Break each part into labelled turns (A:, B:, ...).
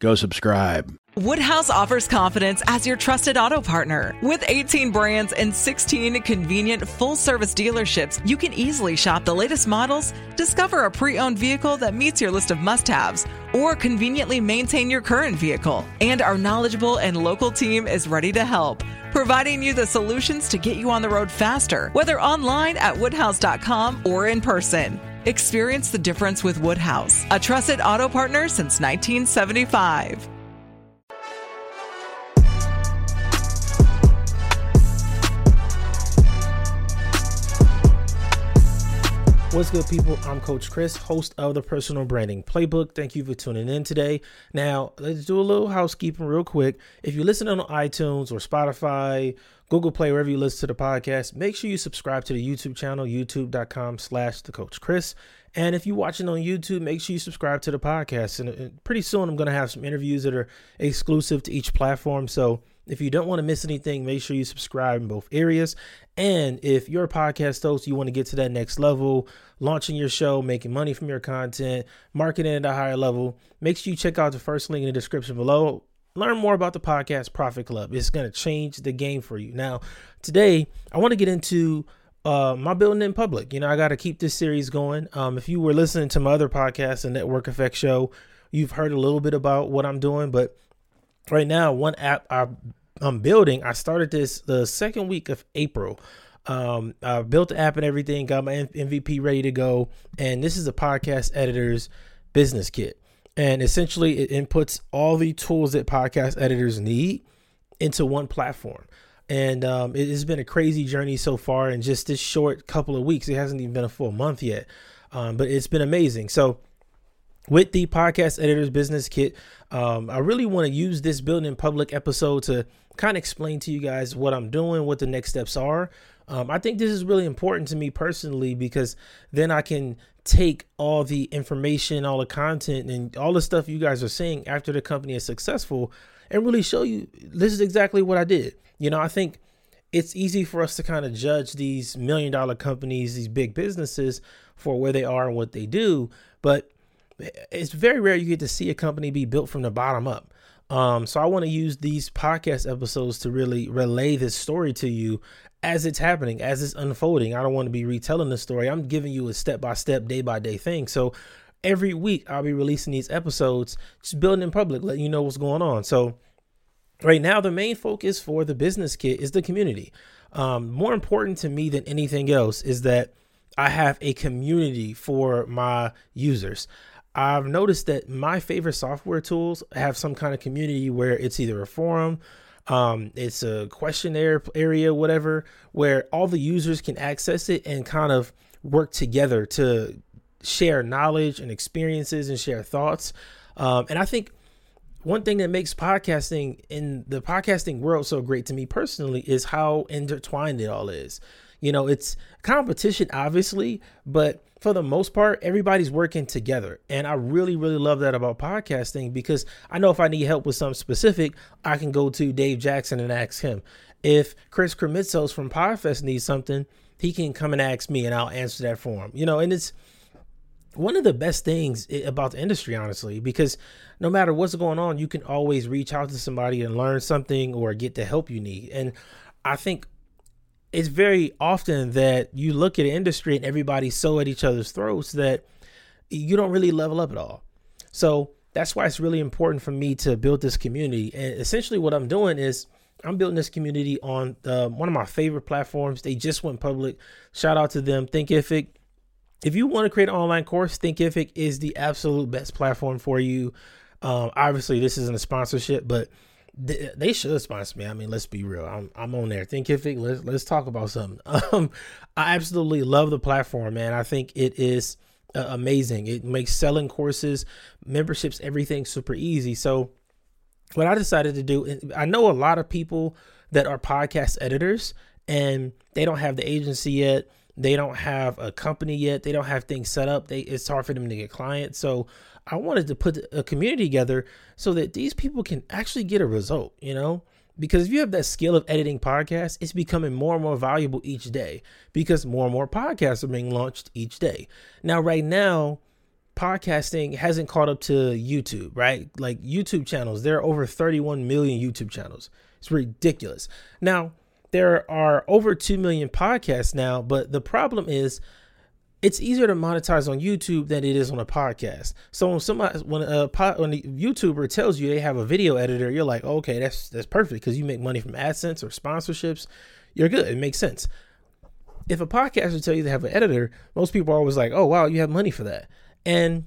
A: Go subscribe.
B: Woodhouse offers confidence as your trusted auto partner. With 18 brands and 16 convenient full service dealerships, you can easily shop the latest models, discover a pre owned vehicle that meets your list of must haves, or conveniently maintain your current vehicle. And our knowledgeable and local team is ready to help, providing you the solutions to get you on the road faster, whether online at woodhouse.com or in person. Experience the difference with Woodhouse, a trusted auto partner since 1975.
C: What's good, people? I'm Coach Chris, host of the Personal Branding Playbook. Thank you for tuning in today. Now, let's do a little housekeeping real quick. If you listen on iTunes or Spotify, Google Play, wherever you listen to the podcast, make sure you subscribe to the YouTube channel, youtube.com slash the coach Chris. And if you're watching on YouTube, make sure you subscribe to the podcast. And pretty soon I'm going to have some interviews that are exclusive to each platform. So if you don't want to miss anything, make sure you subscribe in both areas. And if you're a podcast host, you want to get to that next level, launching your show, making money from your content, marketing at a higher level, make sure you check out the first link in the description below. Learn more about the Podcast Profit Club. It's going to change the game for you. Now, today, I want to get into uh, my building in public. You know, I got to keep this series going. Um, if you were listening to my other podcast, the Network Effect Show, you've heard a little bit about what I'm doing. But right now, one app I I'm building. I started this the second week of April. Um, I built the app and everything, got my MVP ready to go, and this is a podcast editor's business kit. And essentially, it inputs all the tools that podcast editors need into one platform. And um, it has been a crazy journey so far in just this short couple of weeks. It hasn't even been a full month yet, um, but it's been amazing. So with the podcast editor's business kit um, i really want to use this building public episode to kind of explain to you guys what i'm doing what the next steps are um, i think this is really important to me personally because then i can take all the information all the content and all the stuff you guys are seeing after the company is successful and really show you this is exactly what i did you know i think it's easy for us to kind of judge these million dollar companies these big businesses for where they are and what they do but it's very rare you get to see a company be built from the bottom up. Um, so I want to use these podcast episodes to really relay this story to you as it's happening, as it's unfolding. I don't want to be retelling the story. I'm giving you a step by step, day by day thing. So every week I'll be releasing these episodes, just building in public, letting you know what's going on. So right now, the main focus for the business kit is the community. Um, more important to me than anything else is that I have a community for my users. I've noticed that my favorite software tools have some kind of community where it's either a forum, um, it's a questionnaire area, whatever, where all the users can access it and kind of work together to share knowledge and experiences and share thoughts. Um, and I think one thing that makes podcasting in the podcasting world so great to me personally is how intertwined it all is. You know, it's competition, obviously, but for the most part, everybody's working together. And I really, really love that about podcasting because I know if I need help with something specific, I can go to Dave Jackson and ask him. If Chris Krimitsos from Podfest needs something, he can come and ask me and I'll answer that for him. You know, and it's one of the best things about the industry, honestly, because no matter what's going on, you can always reach out to somebody and learn something or get the help you need. And I think it's very often that you look at an industry and everybody's so at each other's throats that you don't really level up at all. So that's why it's really important for me to build this community. And essentially, what I'm doing is I'm building this community on the, one of my favorite platforms. They just went public. Shout out to them, Thinkific. If you want to create an online course, Thinkific is the absolute best platform for you. Um, obviously, this isn't a sponsorship, but they, they should sponsor me. I mean, let's be real. I'm I'm on there. Thinkific. Let's let's talk about something. Um, I absolutely love the platform, man. I think it is uh, amazing. It makes selling courses, memberships, everything super easy. So, what I decided to do, I know a lot of people that are podcast editors, and they don't have the agency yet. They don't have a company yet. They don't have things set up. They it's hard for them to get clients. So I wanted to put a community together so that these people can actually get a result, you know? Because if you have that skill of editing podcasts, it's becoming more and more valuable each day because more and more podcasts are being launched each day. Now, right now, podcasting hasn't caught up to YouTube, right? Like YouTube channels, there are over 31 million YouTube channels. It's ridiculous. Now, there are over 2 million podcasts now, but the problem is it's easier to monetize on YouTube than it is on a podcast. So when somebody when a when a YouTuber tells you they have a video editor, you're like, okay, that's that's perfect because you make money from AdSense or sponsorships. You're good. It makes sense. If a podcaster tells you they have an editor, most people are always like, oh wow, you have money for that. And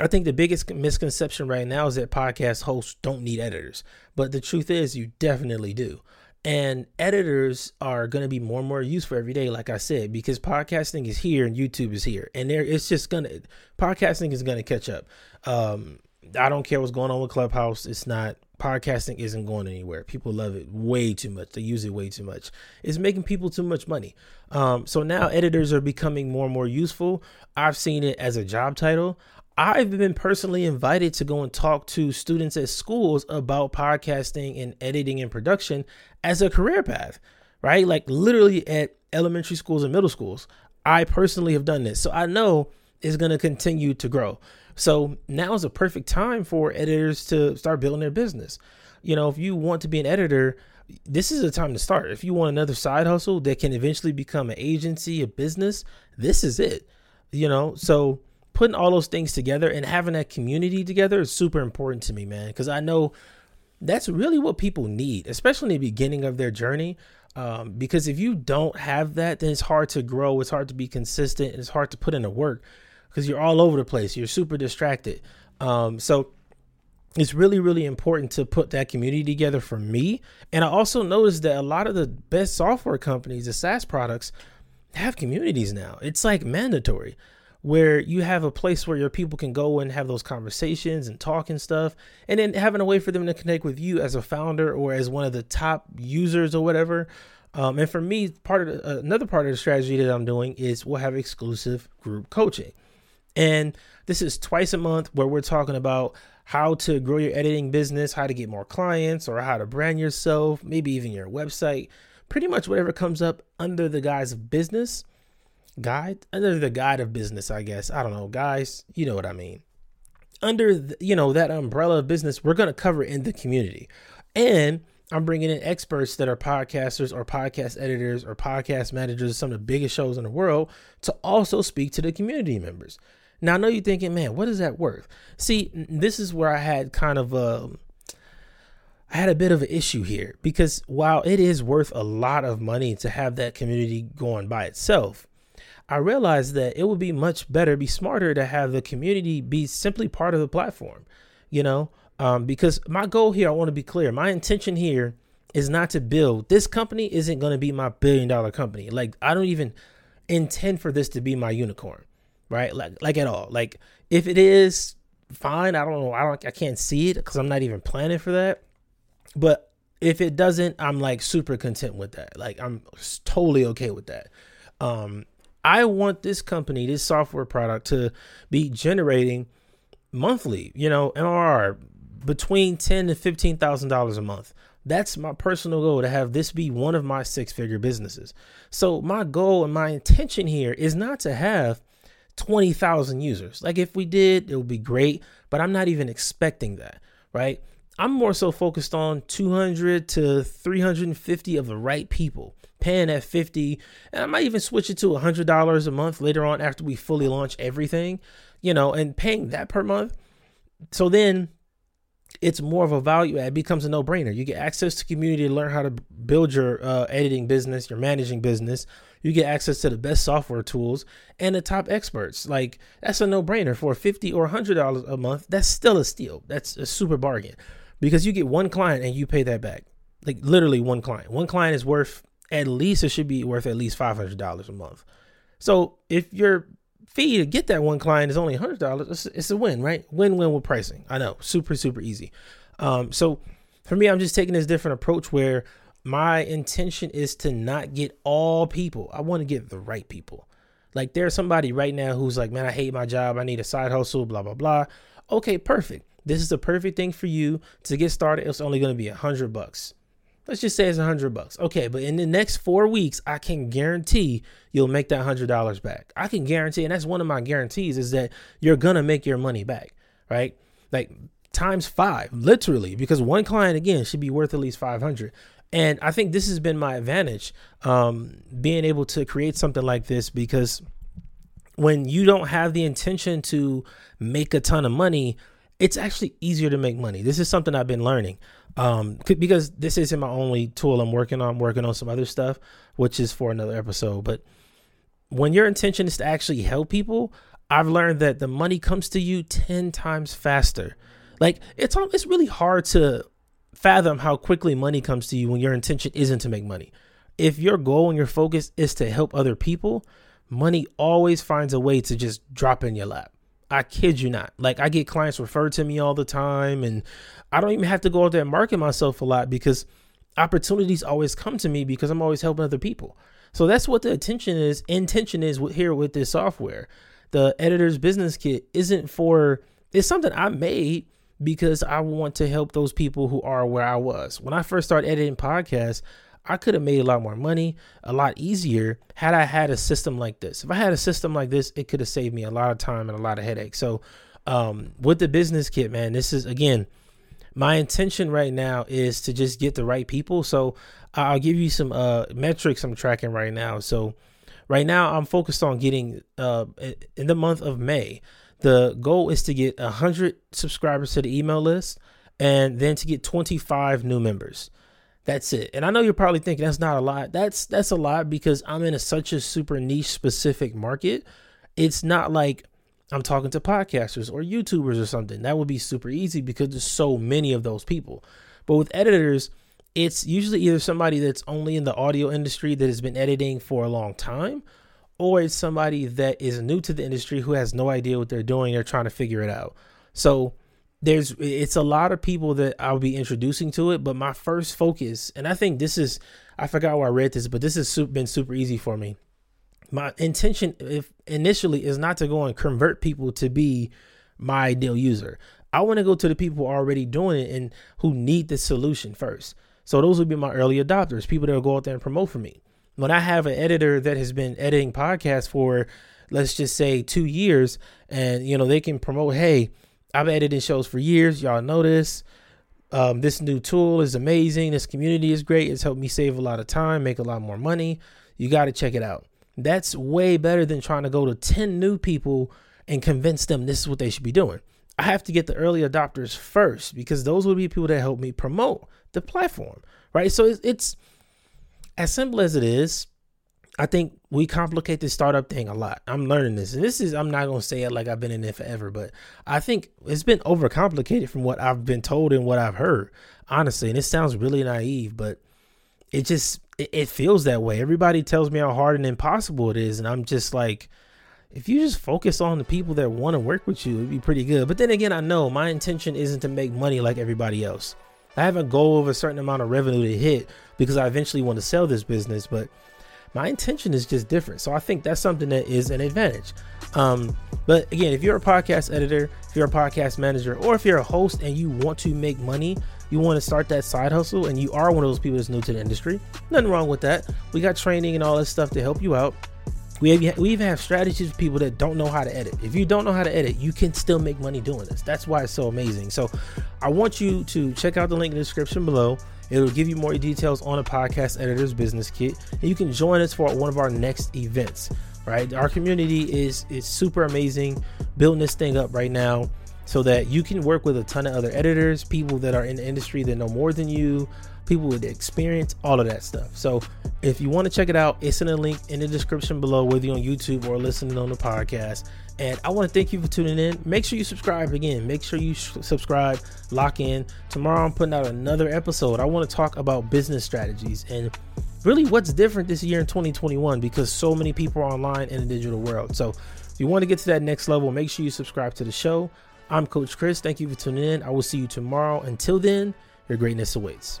C: I think the biggest misconception right now is that podcast hosts don't need editors, but the truth is you definitely do. And editors are going to be more and more useful every day, like I said, because podcasting is here and YouTube is here, and there it's just gonna podcasting is gonna catch up. Um, I don't care what's going on with Clubhouse; it's not podcasting isn't going anywhere. People love it way too much. They use it way too much. It's making people too much money. Um, so now editors are becoming more and more useful. I've seen it as a job title. I've been personally invited to go and talk to students at schools about podcasting and editing and production as a career path, right? Like literally at elementary schools and middle schools. I personally have done this. So I know it's going to continue to grow. So now is a perfect time for editors to start building their business. You know, if you want to be an editor, this is a time to start. If you want another side hustle that can eventually become an agency, a business, this is it. You know, so putting all those things together and having that community together is super important to me, man. Because I know that's really what people need, especially in the beginning of their journey. Um, because if you don't have that, then it's hard to grow. It's hard to be consistent. It's hard to put in the work because you're all over the place. You're super distracted. Um, so it's really, really important to put that community together for me. And I also noticed that a lot of the best software companies, the SaaS products, have communities now. It's like mandatory where you have a place where your people can go and have those conversations and talk and stuff and then having a way for them to connect with you as a founder or as one of the top users or whatever. Um, and for me part of the, uh, another part of the strategy that i'm doing is we'll have exclusive group coaching. And this is twice a month where we're talking about how to grow your editing business how to get more clients or how to brand yourself maybe even your website pretty much whatever comes up under the guise of business guide under the guide of business i guess. I don't know guys you know what i mean. Under the, you know that umbrella of business we're going to cover in the community. And i'm bringing in experts that are podcasters or podcast editors or podcast managers of some of the biggest shows in the world to also speak to the community members. Now i know you're thinking man what is that worth? See this is where i had kind of a um, had a bit of an issue here because while it is worth a lot of money to have that community going by itself, I realized that it would be much better, be smarter to have the community be simply part of the platform, you know, um, because my goal here, I want to be clear. My intention here is not to build this company isn't going to be my billion dollar company. Like I don't even intend for this to be my unicorn, right? Like, like at all. Like if it is fine, I don't know. I don't, I can't see it cause I'm not even planning for that. But if it doesn't, I'm like super content with that. Like I'm totally okay with that. Um, I want this company, this software product to be generating monthly, you know, MRR between ten to fifteen thousand dollars a month. That's my personal goal to have this be one of my six figure businesses. So my goal and my intention here is not to have 20,000 users. Like if we did, it would be great, but I'm not even expecting that, right? I'm more so focused on 200 to 350 of the right people paying at 50 and I might even switch it to $100 a month later on after we fully launch everything, you know, and paying that per month. So then it's more of a value add, becomes a no brainer. You get access to community to learn how to build your uh, editing business, your managing business. You get access to the best software tools and the top experts. Like that's a no brainer for 50 or $100 a month. That's still a steal. That's a super bargain because you get one client and you pay that back. Like literally one client. One client is worth at least it should be worth at least five hundred dollars a month. So if your fee to get that one client is only hundred dollars, it's, a win, right? Win win with pricing. I know, super super easy. Um, so for me, I'm just taking this different approach where my intention is to not get all people. I want to get the right people. Like there's somebody right now who's like, man, I hate my job. I need a side hustle, blah, blah, blah. Okay, perfect. This is the perfect thing for you to get started. It's only going to be a hundred bucks. Let's just say it's a hundred bucks. Okay, but in the next four weeks, I can guarantee you'll make that hundred dollars back. I can guarantee, and that's one of my guarantees, is that you're gonna make your money back, right? Like times five, literally, because one client again should be worth at least five hundred. And I think this has been my advantage, um, being able to create something like this because when you don't have the intention to make a ton of money, it's actually easier to make money. This is something I've been learning um, because this isn't my only tool I'm working on. I'm working on some other stuff, which is for another episode. But when your intention is to actually help people, I've learned that the money comes to you 10 times faster. Like it's it's really hard to fathom how quickly money comes to you when your intention isn't to make money. If your goal and your focus is to help other people, money always finds a way to just drop in your lap. I kid you not. Like I get clients referred to me all the time and I don't even have to go out there and market myself a lot because opportunities always come to me because I'm always helping other people. So that's what the attention is, intention is here with this software. The editor's business kit isn't for it's something I made because I want to help those people who are where I was. When I first started editing podcasts, I could have made a lot more money, a lot easier had I had a system like this. If I had a system like this, it could have saved me a lot of time and a lot of headaches. So, um, with the business kit, man, this is again, my intention right now is to just get the right people. So, I'll give you some uh, metrics I'm tracking right now. So, right now, I'm focused on getting uh, in the month of May the goal is to get 100 subscribers to the email list and then to get 25 new members. That's it. And I know you're probably thinking that's not a lot. That's that's a lot because I'm in a, such a super niche specific market. It's not like I'm talking to podcasters or YouTubers or something. That would be super easy because there's so many of those people. But with editors, it's usually either somebody that's only in the audio industry that has been editing for a long time or it's somebody that is new to the industry who has no idea what they're doing. They're trying to figure it out. So there's it's a lot of people that I'll be introducing to it, but my first focus, and I think this is I forgot where I read this, but this has been super easy for me. My intention, if initially, is not to go and convert people to be my ideal user. I want to go to the people already doing it and who need the solution first. So those would be my early adopters, people that will go out there and promote for me when I have an editor that has been editing podcasts for, let's just say, two years, and you know they can promote, hey, I've edited shows for years. Y'all know this. Um, this new tool is amazing. This community is great. It's helped me save a lot of time, make a lot more money. You got to check it out. That's way better than trying to go to 10 new people and convince them this is what they should be doing. I have to get the early adopters first because those will be people that help me promote the platform, right? So it's, it's as simple as it is, I think we complicate the startup thing a lot. I'm learning this. And this is, I'm not going to say it like I've been in it forever, but I think it's been overcomplicated from what I've been told and what I've heard, honestly. And it sounds really naive, but it just, it, it feels that way. Everybody tells me how hard and impossible it is. And I'm just like, if you just focus on the people that want to work with you, it'd be pretty good. But then again, I know my intention isn't to make money like everybody else. I have a goal of a certain amount of revenue to hit because I eventually want to sell this business, but my intention is just different. So I think that's something that is an advantage. Um, but again, if you're a podcast editor, if you're a podcast manager, or if you're a host and you want to make money, you want to start that side hustle, and you are one of those people that's new to the industry, nothing wrong with that. We got training and all this stuff to help you out. We, have, we even have strategies for people that don't know how to edit. If you don't know how to edit, you can still make money doing this. That's why it's so amazing. So I want you to check out the link in the description below. It'll give you more details on a podcast editor's business kit, and you can join us for one of our next events. Right, our community is is super amazing. Building this thing up right now so that you can work with a ton of other editors, people that are in the industry that know more than you, people with experience, all of that stuff. So if you want to check it out, it's in a link in the description below, whether you're on YouTube or listening on the podcast. And I want to thank you for tuning in. Make sure you subscribe again. Make sure you sh- subscribe, lock in. Tomorrow I'm putting out another episode. I want to talk about business strategies and really what's different this year in 2021 because so many people are online in the digital world. So if you want to get to that next level, make sure you subscribe to the show. I'm Coach Chris. Thank you for tuning in. I will see you tomorrow. Until then, your greatness awaits.